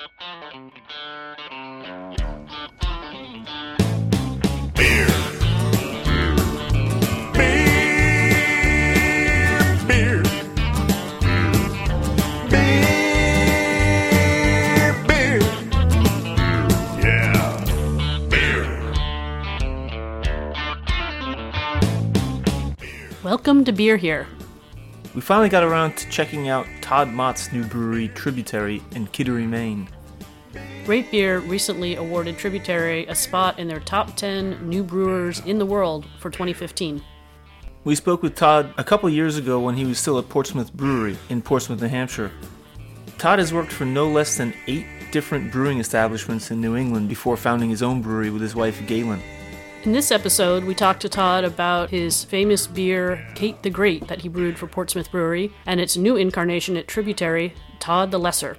Beer. Beer. Beer. Beer. Beer. Yeah. Beer. Welcome to Beer Here. We finally got around to checking out Todd Mott's new brewery, Tributary, in Kittery, Maine. RateBeer recently awarded Tributary a spot in their top 10 new brewers in the world for 2015. We spoke with Todd a couple years ago when he was still at Portsmouth Brewery in Portsmouth, New Hampshire. Todd has worked for no less than eight different brewing establishments in New England before founding his own brewery with his wife, Galen. In this episode, we talked to Todd about his famous beer, Kate the Great, that he brewed for Portsmouth Brewery, and its new incarnation at Tributary, Todd the Lesser.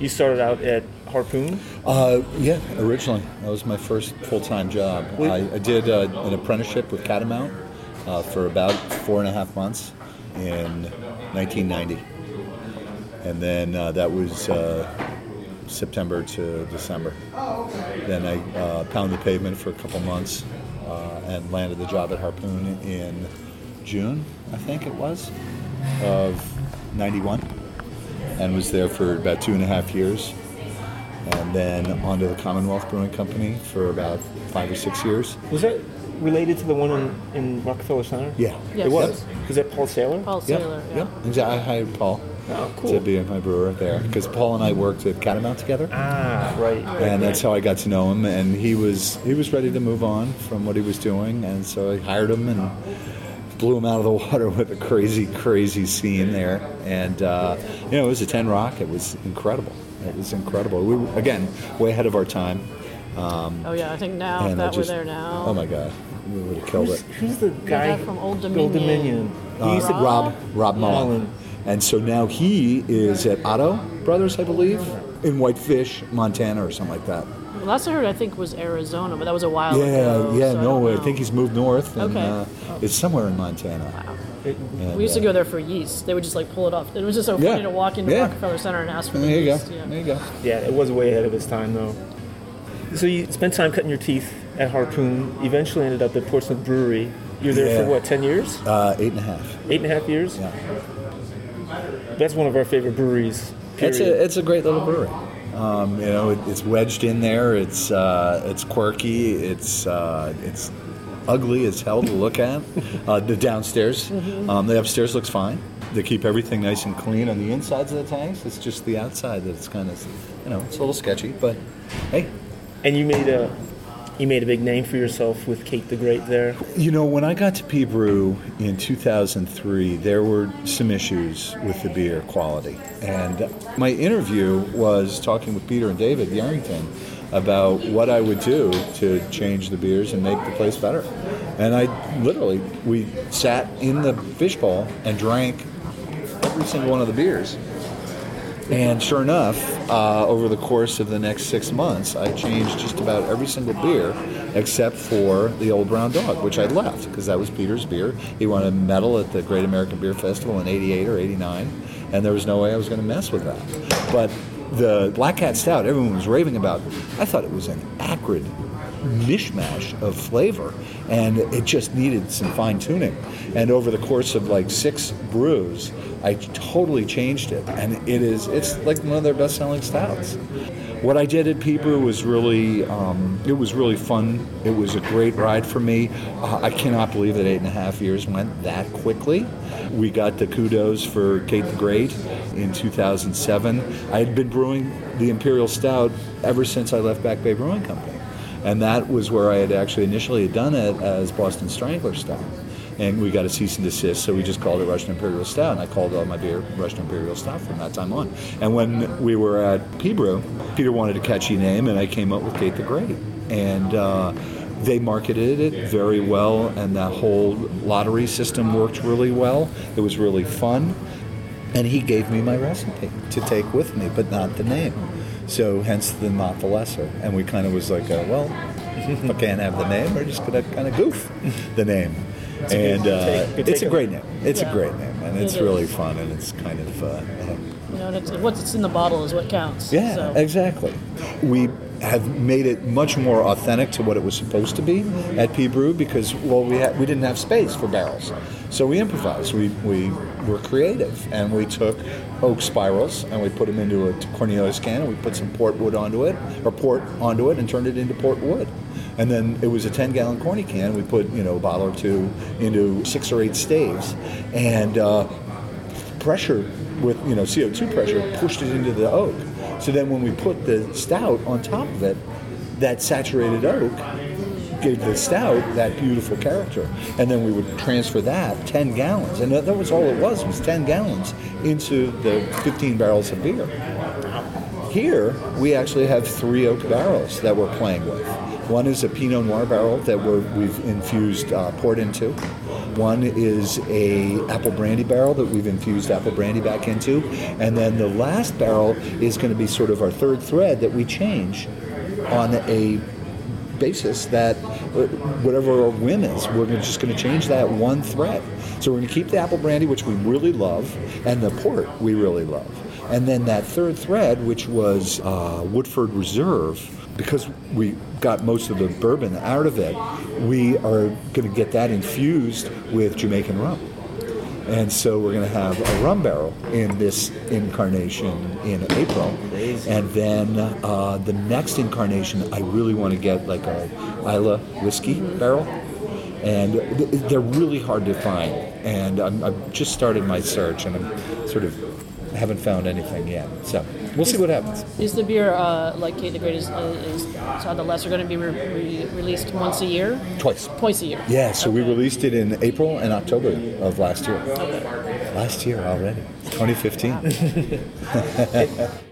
You started out at Harpoon? Uh, yeah, originally that was my first full-time job. I, I did uh, an apprenticeship with Catamount uh, for about four and a half months in 1990, and then uh, that was uh, September to December. Then I uh, pounded the pavement for a couple months uh, and landed the job at Harpoon in June, I think it was, of '91 and was there for about two and a half years. And then onto the Commonwealth Brewing Company for about five or six years. Was that related to the one in, in Rockefeller Center? Yeah. Yes. It was. Was that Paul Saylor? Paul Yep. Saylor. yeah. Yep. Exactly. I hired Paul Oh, cool. to be my brewer there because Paul and I worked at Catamount together. Ah, right. and that's how I got to know him. And he was he was ready to move on from what he was doing, and so I hired him and blew him out of the water with a crazy, crazy scene there. And uh, you know, it was a ten rock. It was incredible. It was incredible. We were, again way ahead of our time. Oh, yeah, I think now, if And I that were just- there now. Oh my god, we would have killed Who's, it. who's the guy guy from Old Dominion? Old Dominion. Dominion. He used to Rob? Rob Rob Mullen. Mullen. And so now he is at Otto Brothers, I believe, in Whitefish, Montana, or something like that. Last I heard, I think, was Arizona, but that was a while Yeah, ago. yeah, so I no, don't I, think he's moved north, and Okay. uh, it's somewhere in Montana. And, We used to uh, go there for yeast. They would just like pull it off. It was just so Yeah. funny to walk into Yeah. Rockefeller Center and ask for the There you go. yeast. Yeah. There you go. Yeah, it was way ahead of its time, though. So you spent time cutting your teeth at Harpoon. Eventually ended up at Portsmouth Brewery. You were there Yeah. for what, ten years? Uh, eight and a half. Eight and a half years? Yeah. That's one of our favorite breweries. Period. It's a it's a great little brewery. Um, you know, it, it's wedged in there. It's uh, it's quirky. It's uh, it's ugly as hell to look at. Uh, the downstairs, um, the upstairs looks fine. They keep everything nice and clean on the insides of the tanks. It's just the outside that's kind of, you know, it's a little sketchy. But hey, and you made a you made a big name for yourself with Kate the Great there. You know, when I got to P Brew in 2003, there were some issues with the beer quality. And my interview was talking with Peter and David Yarrington about what I would do to change the beers and make the place better. And I literally, we sat in the fishbowl and drank every single one of the beers. And sure enough, uh, over the course of the next six months, I changed just about every single beer except for the Old Brown Dog, which I left because that was Peter's beer. He won a medal at the Great American Beer Festival in '88 or '89, and there was no way I was going to mess with that. But the Black Cat Stout, everyone was raving about. I thought it was an acrid mishmash of flavor, and it just needed some fine tuning. And over the course of like six brews, I totally changed it, and it is it's like one of their best selling stouts. What I did at P Brew was really um, it was really fun. It was a great ride for me. Uh, I cannot believe that eight and a half years went that quickly. We got the kudos for Kate the Great in 2007. I had been brewing the Imperial Stout ever since I left Back Bay Brewing Company and that was where I had actually initially done it as Boston Strangler Stout. And we got a cease and desist, so we just called it Russian Imperial Stout, and I called all my beer Russian Imperial Stout from that time on. And when we were at P Brew, Peter wanted a catchy name, and I came up with Kate the Great. And uh, they marketed it very well, and that whole lottery system worked really well. It was really fun. And he gave me my recipe to take with me, but not the name. So hence the Todd the Lesser. And we kind of was like, uh, well, I can't have the name, we're just gonna kind of goof the name. And good uh, take- it's a great name. It's Yeah. a great name, and it's It really fun, and it's kind of uh, Yeah, know, and it's, what's in the bottle is what counts. Yeah, So, exactly. We have made it much more authentic to what it was supposed to be at P Brew because well we had, we didn't have space for barrels, so we improvised. We we were creative and we took oak spirals and we put them into a Cornelius can and we put some port wood onto it or port onto it and turned it into port wood. And then it was a 10 gallon corny can. We put you know a bottle or two into six or eight staves, and uh, pressure with you know CO2 pressure pushed it into the oak. So then when we put the stout on top of it, that saturated oak gave the stout that beautiful character. And then we would transfer that 10 gallons, and that, was all it was, was 10 gallons into the 15 barrels of beer. Here, we actually have three oak barrels that we're playing with. One is a Pinot Noir barrel that we're, we've infused uh, port into. One is a apple brandy barrel that we've infused apple brandy back into, and then the last barrel is going to be sort of our third thread that we change on a basis that uh, whatever our whim is, we're just going to change that one thread. So we're going to keep the apple brandy, which we really love, and the port we really love. And then that third thread, which was uh, Woodford Reserve, because we got most of the bourbon out of it, we are going to get that infused with Jamaican rum. And so we're going to have a rum barrel in this incarnation in April. And then uh, the next incarnation, I really want to get like a Islay whiskey barrel. And th- they're really hard to find. And I'm, I've just started my search and I'm sort of haven't found anything yet. So we'll see what happens. Is the beer uh, like Kate the Great is, uh, is Todd the Lesser going to be re- re- released once a year? Twice. Twice a year. Yeah, so we released it in April and October of last year. Last year already. 2015.